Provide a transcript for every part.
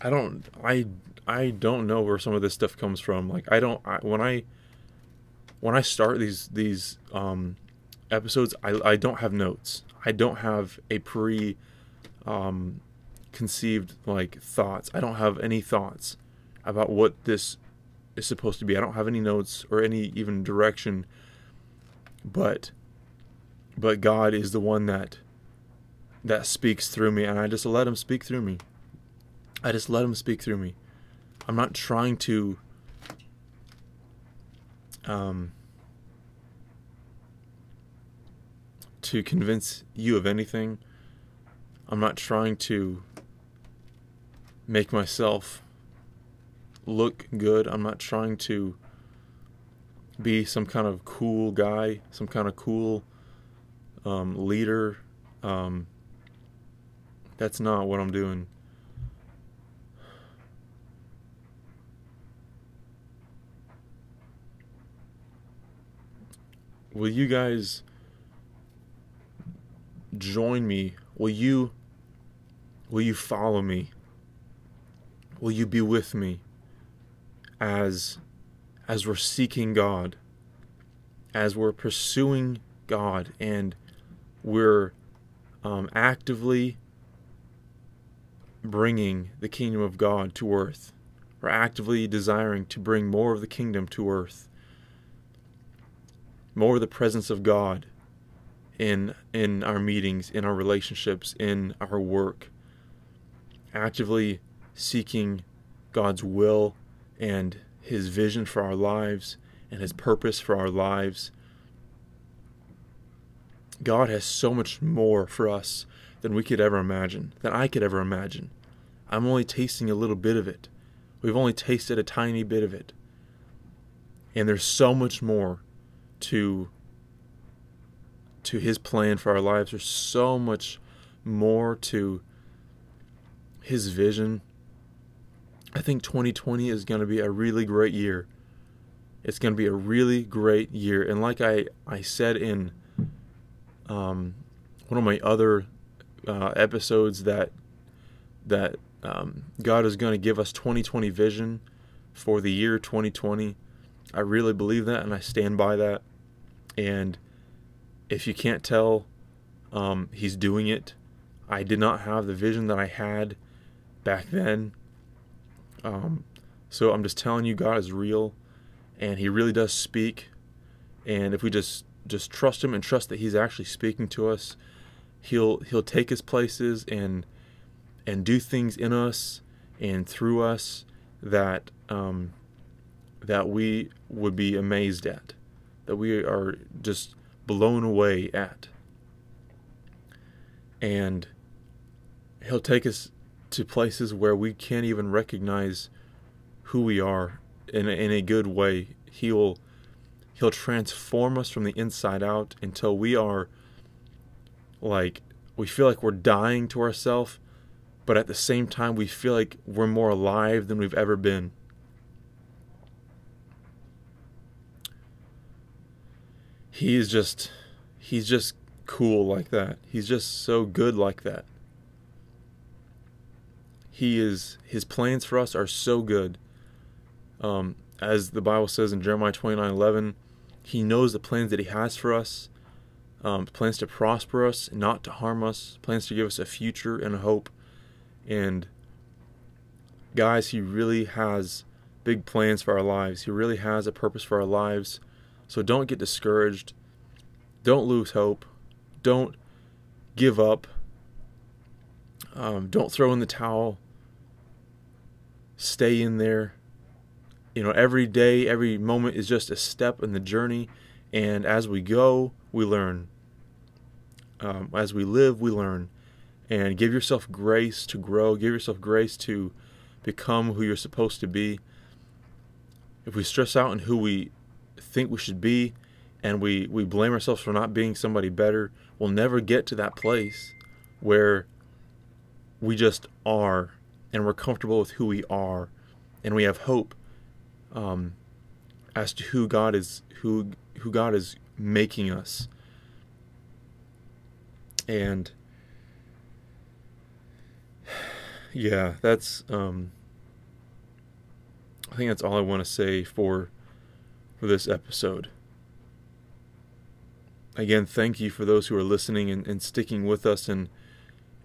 I don't I I don't know where some of this stuff comes from. Like I don't I, when I when I start these these um, episodes, I I don't have notes. I don't have a pre um, conceived like thoughts. I don't have any thoughts about what this is supposed to be. I don't have any notes or any even direction. But but God is the one that that speaks through me and I just let him speak through me. I just let him speak through me. I'm not trying to um to convince you of anything. I'm not trying to make myself look good. I'm not trying to be some kind of cool guy, some kind of cool um, leader. Um, that's not what I'm doing. Will you guys join me? Will you will you follow me? Will you be with me as as we're seeking God, as we're pursuing God and we're um, actively bringing the kingdom of God to earth. We're actively desiring to bring more of the kingdom to earth, more the presence of God in in our meetings, in our relationships, in our work. Actively seeking God's will and his vision for our lives and his purpose for our lives. God has so much more for us than we could ever imagine, than I could ever imagine. I'm only tasting a little bit of it. We've only tasted a tiny bit of it. And there's so much more to to his plan for our lives. There's so much more to his vision. I think 2020 is going to be a really great year. It's going to be a really great year. And like I, I said in um, one of my other uh, episodes, that that um, God is going to give us 2020 vision for the year 2020. I really believe that, and I stand by that. And if you can't tell, um, He's doing it. I did not have the vision that I had back then. Um, so I'm just telling you, God is real, and He really does speak. And if we just just trust Him and trust that He's actually speaking to us, He'll He'll take us places and and do things in us and through us that um, that we would be amazed at, that we are just blown away at. And He'll take us to places where we can't even recognize who we are in a, in a good way. He'll He'll transform us from the inside out until we are like we feel like we're dying to ourselves, but at the same time we feel like we're more alive than we've ever been. He is just he's just cool like that. He's just so good like that. He is his plans for us are so good. Um, as the Bible says in Jeremiah 29:11, he knows the plans that he has for us. Um, plans to prosper us, not to harm us, plans to give us a future and a hope. And guys, he really has big plans for our lives. He really has a purpose for our lives. So don't get discouraged. Don't lose hope. Don't give up. Um, don't throw in the towel. Stay in there. You know, every day, every moment is just a step in the journey. And as we go, we learn. Um, as we live, we learn. And give yourself grace to grow. Give yourself grace to become who you're supposed to be. If we stress out on who we think we should be and we, we blame ourselves for not being somebody better, we'll never get to that place where we just are and we're comfortable with who we are and we have hope um, as to who God is who who God is making us. And yeah, that's um I think that's all I want to say for for this episode. Again, thank you for those who are listening and, and sticking with us and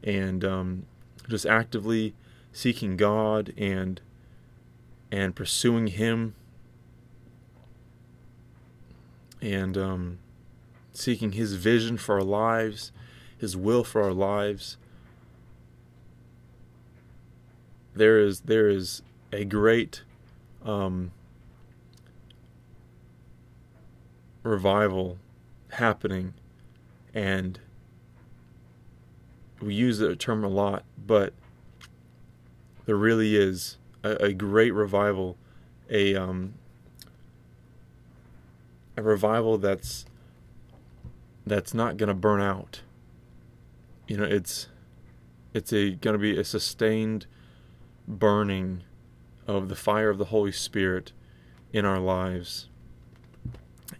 and um, just actively seeking God and and pursuing Him and um, seeking His vision for our lives, His will for our lives. There is there is a great um, revival happening, and we use the term a lot, but there really is a, a great revival, a um, a revival that's that's not going to burn out. You know, it's it's a going to be a sustained burning of the fire of the Holy Spirit in our lives.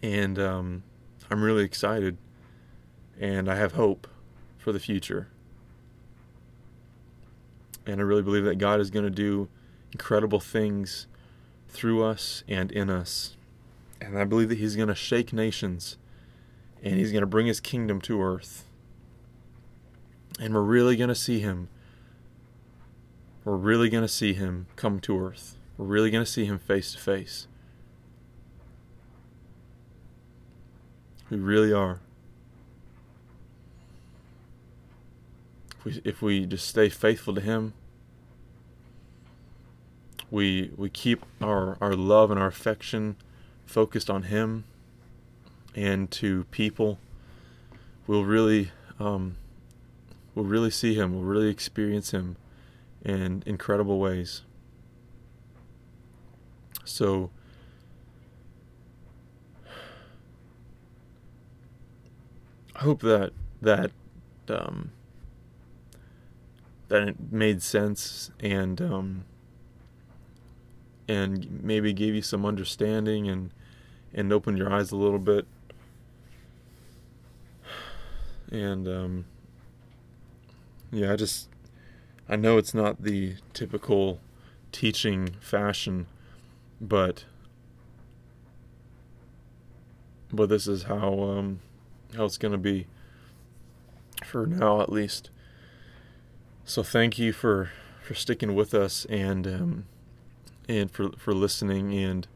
And um, I'm really excited and I have hope for the future. And I really believe that God is going to do incredible things through us and in us. And I believe that He's going to shake nations and He's going to bring His kingdom to earth. And we're really going to see Him we're really going to see him come to earth. We're really going to see him face to face. We really are. If we, if we just stay faithful to him, we we keep our, our love and our affection focused on him and to people, we'll really um, we'll really see him. We'll really experience him in incredible ways. So, I hope that that um, that it made sense and um, and maybe gave you some understanding and and opened your eyes a little bit. And um, yeah, I just I know it's not the typical teaching fashion, but but this is how um, how it's going to be for now, at least. So thank you for for sticking with us and um, and for for listening and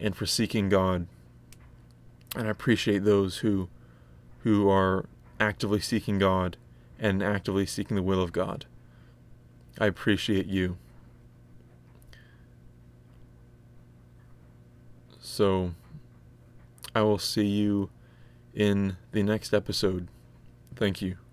and for seeking God. And I appreciate those who who are actively seeking God and actively seeking the will of God. I appreciate you. So, I will see you in the next episode. Thank you.